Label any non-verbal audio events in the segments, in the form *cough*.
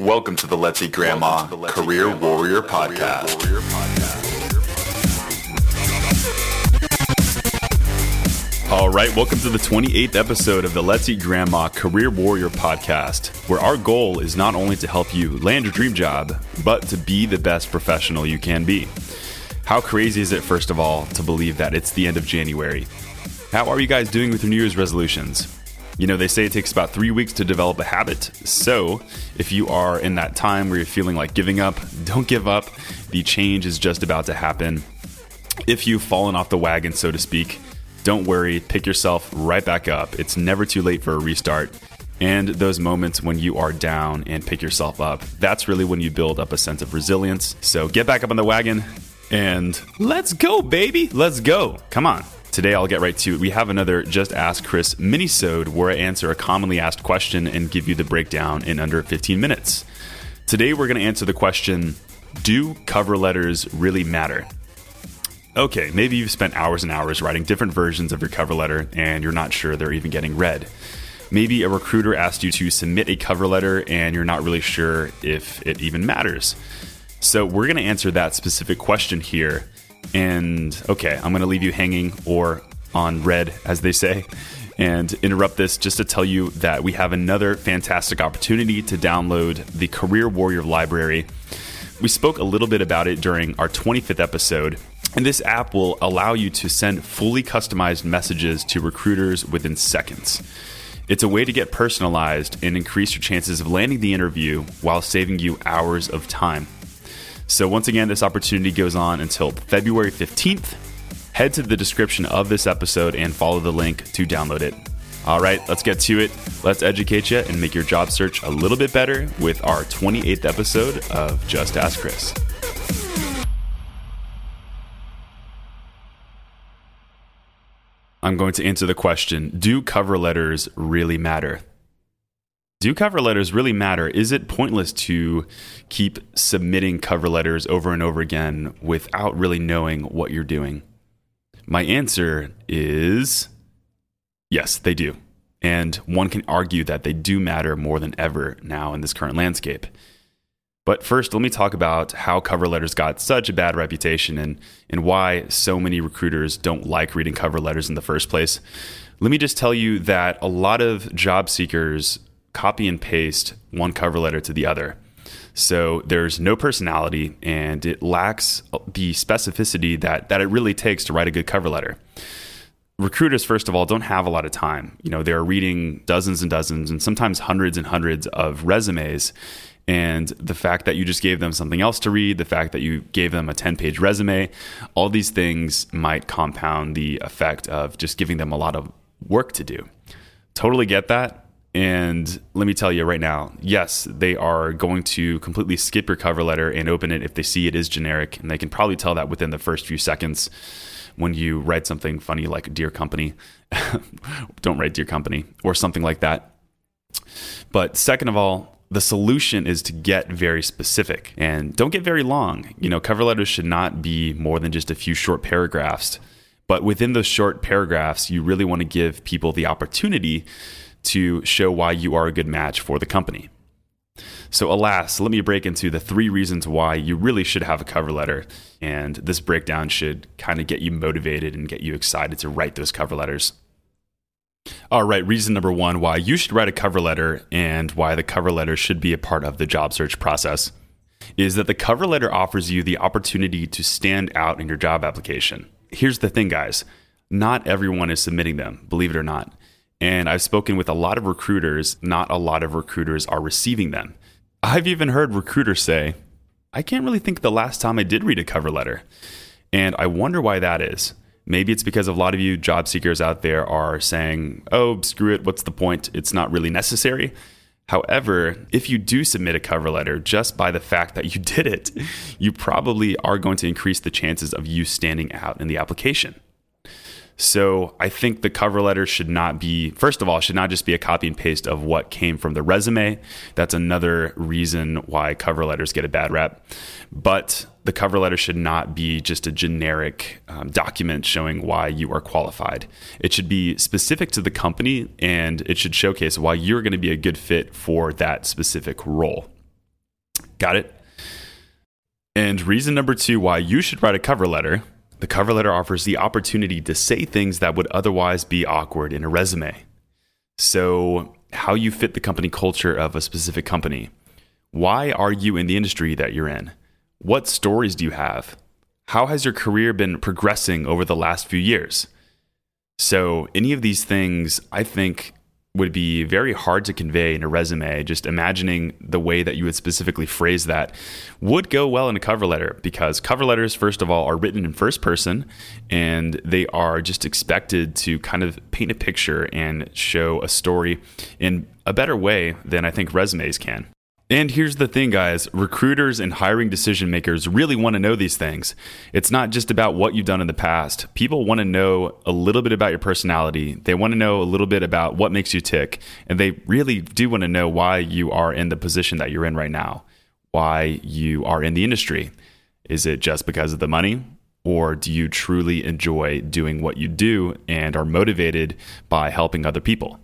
Welcome to the Let's Eat Grandma Career Warrior Podcast. All right, welcome to the 28th episode of the Let's Eat Grandma Career Warrior Podcast, where our goal is not only to help you land your dream job, but to be the best professional you can be. How crazy is it, first of all, to believe that it's the end of January? How are you guys doing with your New Year's resolutions? You know, they say it takes about three weeks to develop a habit. So, if you are in that time where you're feeling like giving up, don't give up. The change is just about to happen. If you've fallen off the wagon, so to speak, don't worry, pick yourself right back up. It's never too late for a restart. And those moments when you are down and pick yourself up, that's really when you build up a sense of resilience. So get back up on the wagon and let's go, baby. Let's go. Come on. Today, I'll get right to it. We have another Just Ask Chris minisode where I answer a commonly asked question and give you the breakdown in under 15 minutes. Today, we're going to answer the question Do cover letters really matter? Okay, maybe you've spent hours and hours writing different versions of your cover letter and you're not sure they're even getting read. Maybe a recruiter asked you to submit a cover letter and you're not really sure if it even matters. So, we're going to answer that specific question here and okay, I'm going to leave you hanging or on red, as they say, and interrupt this just to tell you that we have another fantastic opportunity to download the Career Warrior Library. We spoke a little bit about it during our 25th episode. And this app will allow you to send fully customized messages to recruiters within seconds. It's a way to get personalized and increase your chances of landing the interview while saving you hours of time. So, once again, this opportunity goes on until February 15th. Head to the description of this episode and follow the link to download it. All right, let's get to it. Let's educate you and make your job search a little bit better with our 28th episode of Just Ask Chris. I'm going to answer the question Do cover letters really matter? Do cover letters really matter? Is it pointless to keep submitting cover letters over and over again without really knowing what you're doing? My answer is yes, they do. And one can argue that they do matter more than ever now in this current landscape. But first, let me talk about how cover letters got such a bad reputation and, and why so many recruiters don't like reading cover letters in the first place. Let me just tell you that a lot of job seekers copy and paste one cover letter to the other. So there's no personality and it lacks the specificity that, that it really takes to write a good cover letter. Recruiters, first of all, don't have a lot of time. You know, they're reading dozens and dozens and sometimes hundreds and hundreds of resumes. And the fact that you just gave them something else to read, the fact that you gave them a 10 page resume, all these things might compound the effect of just giving them a lot of work to do. Totally get that and let me tell you right now, yes, they are going to completely skip your cover letter and open it if they see it is generic. And they can probably tell that within the first few seconds when you write something funny like Dear Company. *laughs* Don't write Dear Company or something like that. But second of all, the solution is to get very specific and don't get very long. You know, cover letters should not be more than just a few short paragraphs. But within those short paragraphs, you really want to give people the opportunity to show why you are a good match for the company. So, alas, let me break into the three reasons why you really should have a cover letter. And this breakdown should kind of get you motivated and get you excited to write those cover letters. All right, reason number one why you should write a cover letter and why the cover letter should be a part of the job search process is that the cover letter offers you the opportunity to stand out in your job application. Here's the thing, guys not everyone is submitting them, believe it or not. And I've spoken with a lot of recruiters, not a lot of recruiters are receiving them. I've even heard recruiters say, I can't really think the last time I did read a cover letter. And I wonder why that is. Maybe it's because a lot of you job seekers out there are saying, oh, screw it, what's the point? It's not really necessary. However, if you do submit a cover letter just by the fact that you *laughs* did it, you probably are going to increase the chances of you standing out in the application. So I think the cover letter should not be, first of all, should not just be a copy and paste of what came from the resume. That's another reason why cover letters get a bad rep. But the cover letter should not be just a generic um, document showing why you are qualified. It should be specific to the company and it should showcase why you're going to be a good fit for that specific role. Got it? And reason number two why you should write a cover letter the cover letter offers the opportunity to say things that would otherwise be awkward in a resume. So, how you fit the company culture of a specific company. Why are you in the industry that you're in? What stories do you have? How has your career been progressing over the last few years? So, any of these things, I think, would be very hard to convey in a resume. Just imagining the way that you would specifically phrase that would go well in a cover letter because cover letters, first of all, are written in first person and they are just expected to kind of paint a picture and show a story in a better way than I think resumes can. And here's the thing, guys recruiters and hiring decision makers really want to know these things. It's not just about what you've done in the past. People want to know a little bit about your personality, they want to know a little bit about what makes you tick, and they really do want to know why you are in the position that you're in right now, why you are in the industry. Is it just because of the money? Or do you truly enjoy doing what you do and are motivated by helping other people?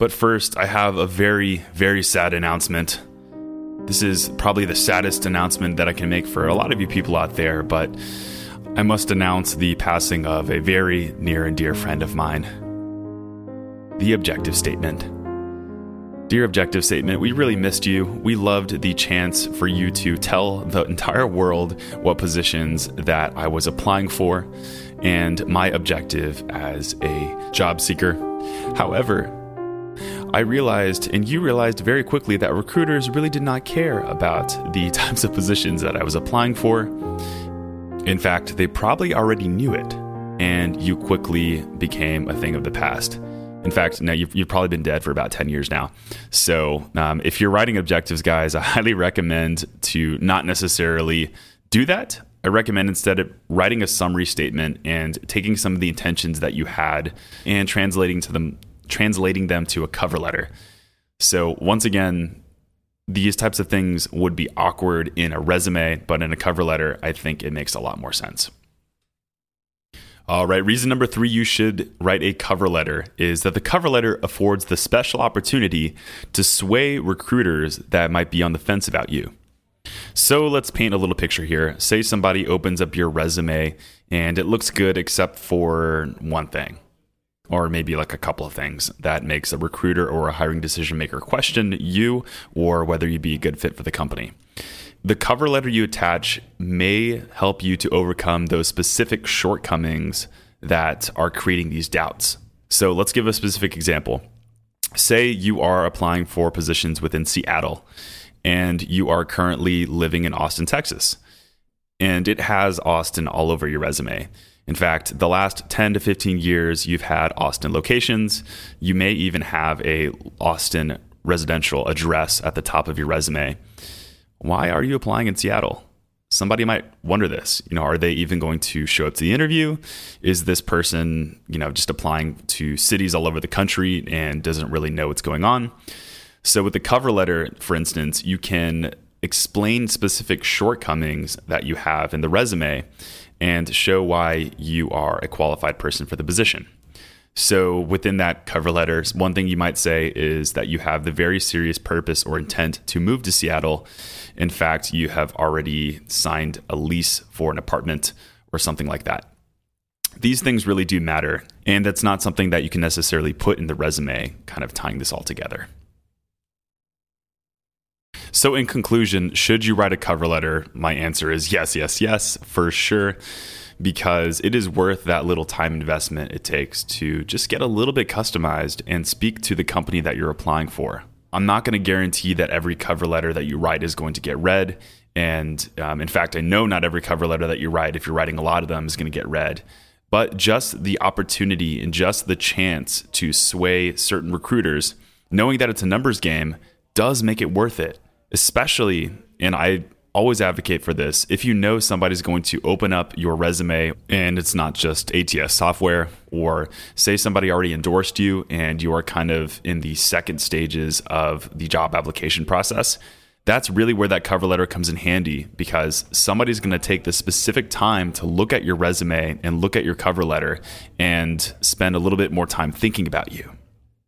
But first, I have a very, very sad announcement. This is probably the saddest announcement that I can make for a lot of you people out there, but I must announce the passing of a very near and dear friend of mine. The objective statement. Dear Objective Statement, we really missed you. We loved the chance for you to tell the entire world what positions that I was applying for and my objective as a job seeker. However, I realized, and you realized very quickly, that recruiters really did not care about the *laughs* types of positions that I was applying for. In fact, they probably already knew it, and you quickly became a thing of the past. In fact, now you've, you've probably been dead for about 10 years now. So, um, if you're writing objectives, guys, *laughs* I highly recommend to not necessarily do that. I recommend instead of writing a summary statement and taking some of the intentions that you had and translating to them translating them to a cover letter. So, once again, these types of things would be awkward in a resume, but in a cover letter, I think it makes a lot more sense. All right, reason number three you should write a cover letter is that the cover letter affords the special opportunity to sway recruiters that might be on the fence about you. So let's paint a little picture here. Say somebody opens up your resume and it looks good except for one thing or maybe like a couple of things that makes a recruiter or a hiring decision maker question you or whether you'd be a good fit for the company. The cover letter you attach may help you to overcome those specific shortcomings that are creating these doubts. So let's give a specific example. Say you are applying for positions within Seattle and you are currently living in Austin, Texas, and it has Austin all over your resume. In fact, the last 10 to 15 years, you've had Austin locations. You may even have a Austin residential address at the top of your resume. Why are you applying in Seattle? Somebody might wonder this. You know, are they even going to show up to the interview? Is this person, you know, just applying to cities all over the country and doesn't really know what's going on? So with the cover letter, for instance, you can explain specific shortcomings that you have in the resume and show why you are a qualified person for the position. So, within that cover letter, one thing you might say is that you have the very serious purpose or intent to move to Seattle. In fact, you have already signed a lease for an apartment or something like that. These things really do matter, and that's not something that you can necessarily put in the resume, kind of tying this all together. So, in conclusion, should you write a cover letter? My answer is yes, yes, yes, for sure, because it is worth that little time investment it takes to just get a little bit customized and speak to the company that you're applying for. I'm not going to guarantee that every cover letter that you write is going to get read. And um, in fact, I know not every cover letter that you write, if you're writing a lot of them, is going to get read. But just the opportunity and just the chance to sway certain recruiters, knowing that it's a numbers game, does make it worth it especially, and I always advocate for this, if you know somebody's going to open up your resume and it's not just ATS software, or say somebody already endorsed you and you are kind of in the second stages of the job application process. That's really where that cover letter comes in handy because somebody's going to take the specific time to look at your resume and look at your cover letter and spend a little bit more time thinking about you.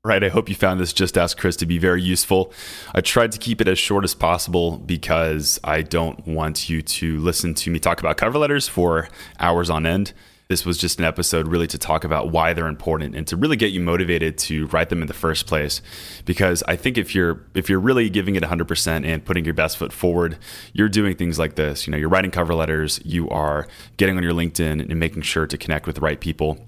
Right, I hope you found this Just Ask Chris to be very useful. I tried to keep it as short as possible because I don't want you to listen to me talk about cover letters for hours on end. This was just an episode really to talk about why they're important and to really get you motivated to write them in the first place. Because I think if you're if you're really giving it 100% and putting your best foot forward, you're doing things like this. You know, you're writing cover letters, you are getting on your LinkedIn and making sure to connect with the right people.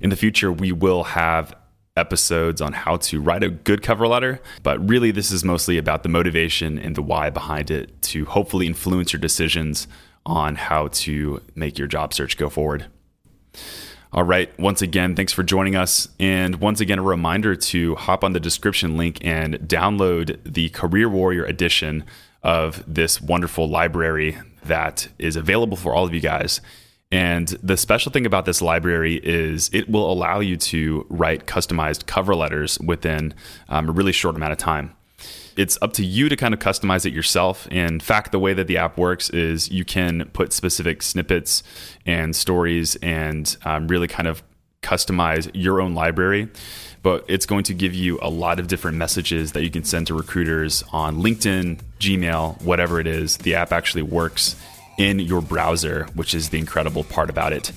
In the future, we will have episodes on how to write a good cover letter, but really this is mostly about the motivation and the why behind it to hopefully influence your decisions on how to make your job search go forward. All right. Once again, thanks for joining us. And once again, a reminder to hop on the description link and download the Career Warrior edition of this wonderful library that is available for all of you guys. And the special thing about this library is it will allow you to write customized cover letters within um, a really short amount of time. It's up to you to kind of customize it yourself. In fact, the way that the app works is you can put specific snippets and stories and um, really kind of customize your own library but it's going to give you a lot of different messages that you can send to recruiters on LinkedIn, Gmail, whatever it is. The app actually works in your browser, which is the incredible part about it.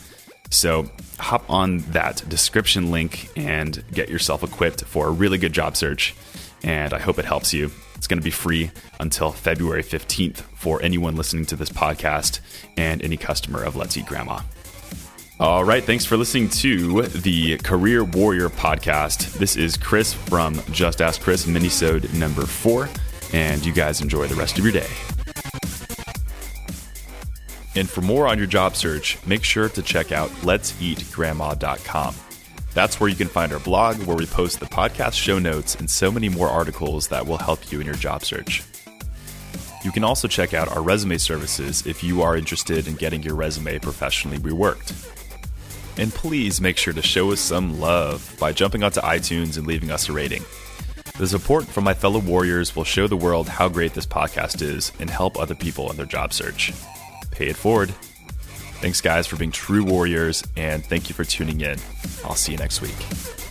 So hop on that description link and get yourself equipped for a really good job search. And I hope it helps you. It's going to be free until February 15th for anyone listening to this podcast and any customer of Let's Eat Grandma. All right. Thanks for listening to the Career Warrior podcast. This is Chris from Just Ask Chris, minisode number four. And you guys enjoy the rest of your day. And for more on your job search, make sure to check out let'seatgrandma.com. That's where you can find our blog, where we post the podcast show notes and so many more articles that will help you in your job search. You can also check out our resume services if you are interested in getting your resume professionally reworked. And please make sure to show us some love by jumping onto iTunes and leaving us a rating. The support from my fellow warriors will show the world how great this podcast is and help other people in their job search pay it forward. Thanks, guys, for being true warriors, and thank you for tuning in. I'll see you next week.